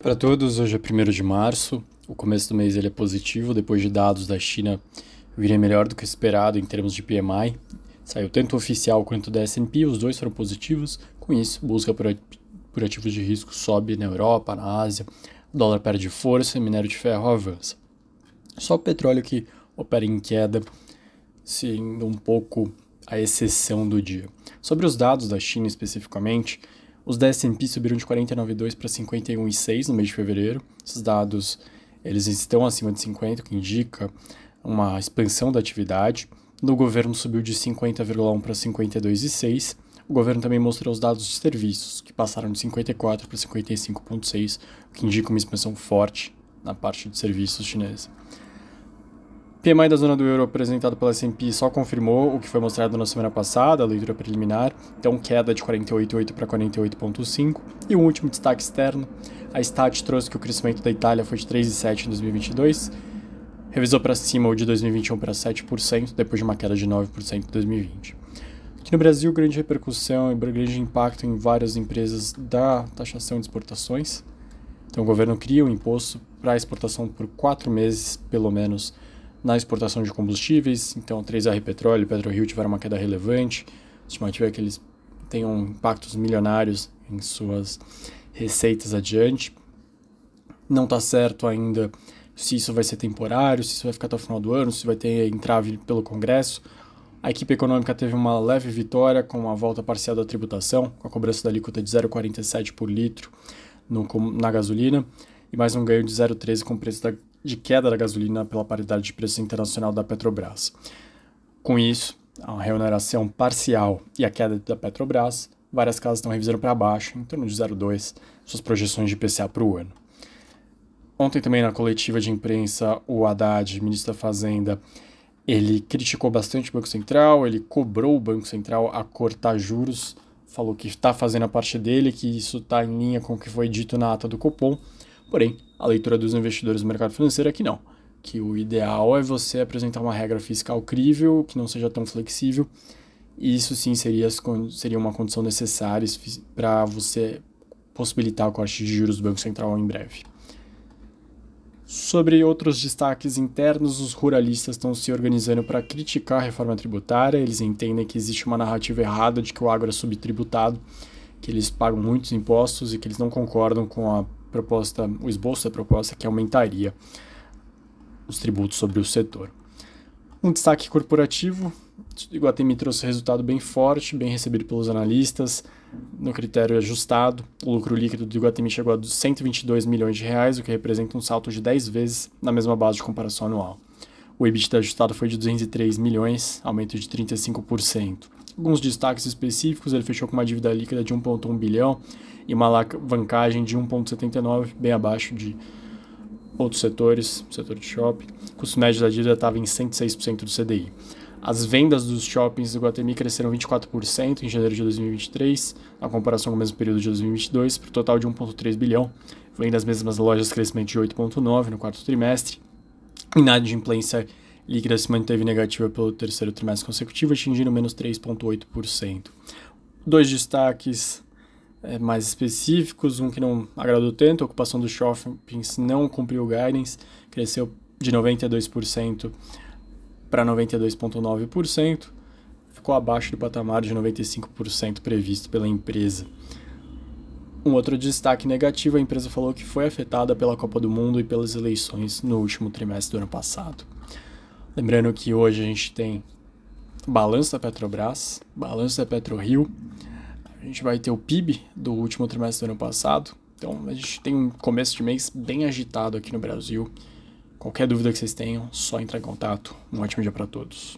Para todos, hoje é 1 de março. O começo do mês ele é positivo, depois de dados da China virem melhor do que esperado em termos de PMI. Saiu tanto oficial quanto da S&P, os dois foram positivos. Com isso, busca por, por ativos de risco sobe na Europa, na Ásia, o dólar perde força e minério de ferro avança. Só o petróleo que opera em queda, sendo um pouco a exceção do dia. Sobre os dados da China especificamente, os da S&P subiram de 49,2 para 51,6 no mês de fevereiro. Esses dados eles estão acima de 50, o que indica uma expansão da atividade. No governo subiu de 50,1 para 52,6. O governo também mostrou os dados de serviços, que passaram de 54 para 55,6, o que indica uma expansão forte na parte de serviços chinesa. PMI da zona do euro apresentado pela S&P só confirmou o que foi mostrado na semana passada, a leitura preliminar, então queda de 48,8 para 48,5. E o último destaque externo, a Stat trouxe que o crescimento da Itália foi de 3,7 em 2022, revisou para cima o de 2021 para 7%, depois de uma queda de 9% em 2020. Aqui no Brasil, grande repercussão e grande impacto em várias empresas da taxação de exportações. Então, o governo cria um imposto para exportação por quatro meses, pelo menos, na exportação de combustíveis. Então, 3R Petróleo e PetroRio tiveram uma queda relevante. A estimativa é que eles tenham impactos milionários em suas receitas adiante. Não está certo ainda se isso vai ser temporário, se isso vai ficar até o final do ano, se vai ter entrave pelo Congresso. A equipe econômica teve uma leve vitória com a volta parcial da tributação, com a cobrança da alíquota de 0,47 por litro no, na gasolina e mais um ganho de 0,13 com o preço da de queda da gasolina pela paridade de preço internacional da Petrobras. Com isso, a remuneração parcial e a queda da Petrobras, várias casas estão revisando para baixo, em torno de 0,2, suas projeções de IPCA para o ano. Ontem também na coletiva de imprensa, o Haddad, ministro da Fazenda, ele criticou bastante o Banco Central, ele cobrou o Banco Central a cortar juros, falou que está fazendo a parte dele, que isso está em linha com o que foi dito na ata do Copom, porém a leitura dos investidores do mercado financeiro é que não. Que o ideal é você apresentar uma regra fiscal crível, que não seja tão flexível, e isso sim seria, seria uma condição necessária para você possibilitar o corte de juros do Banco Central em breve. Sobre outros destaques internos, os ruralistas estão se organizando para criticar a reforma tributária. Eles entendem que existe uma narrativa errada de que o agro é subtributado, que eles pagam muitos impostos e que eles não concordam com a proposta, o esboço da proposta que aumentaria os tributos sobre o setor. Um destaque corporativo, Iguatemi trouxe resultado bem forte, bem recebido pelos analistas, no critério ajustado, o lucro líquido do Iguatemi chegou a 122 milhões de reais, o que representa um salto de 10 vezes na mesma base de comparação anual. O EBITDA ajustado foi de 203 milhões, aumento de 35%. Alguns destaques específicos, ele fechou com uma dívida líquida de 1,1 bilhão e uma alavancagem de 1,79, bem abaixo de outros setores, setor de shopping. O custo médio da dívida estava em 106% do CDI. As vendas dos shoppings do Guatemi cresceram 24% em janeiro de 2023, na comparação com o mesmo período de 2022, para o total de 1,3 bilhão. Vem das mesmas lojas, crescimento de 8,9% no quarto trimestre. Inadimplência líquida se manteve negativa pelo terceiro trimestre consecutivo, atingindo menos 3,8%. Dois destaques é, mais específicos, um que não agradou tanto, a ocupação dos shoppings não cumpriu o guidance, cresceu de 92% para 92,9%, ficou abaixo do patamar de 95% previsto pela empresa. Um outro destaque negativo, a empresa falou que foi afetada pela Copa do Mundo e pelas eleições no último trimestre do ano passado. Lembrando que hoje a gente tem balanço da Petrobras, balanço da PetroRio, a gente vai ter o PIB do último trimestre do ano passado. Então a gente tem um começo de mês bem agitado aqui no Brasil. Qualquer dúvida que vocês tenham, só entrar em contato. Um ótimo dia para todos.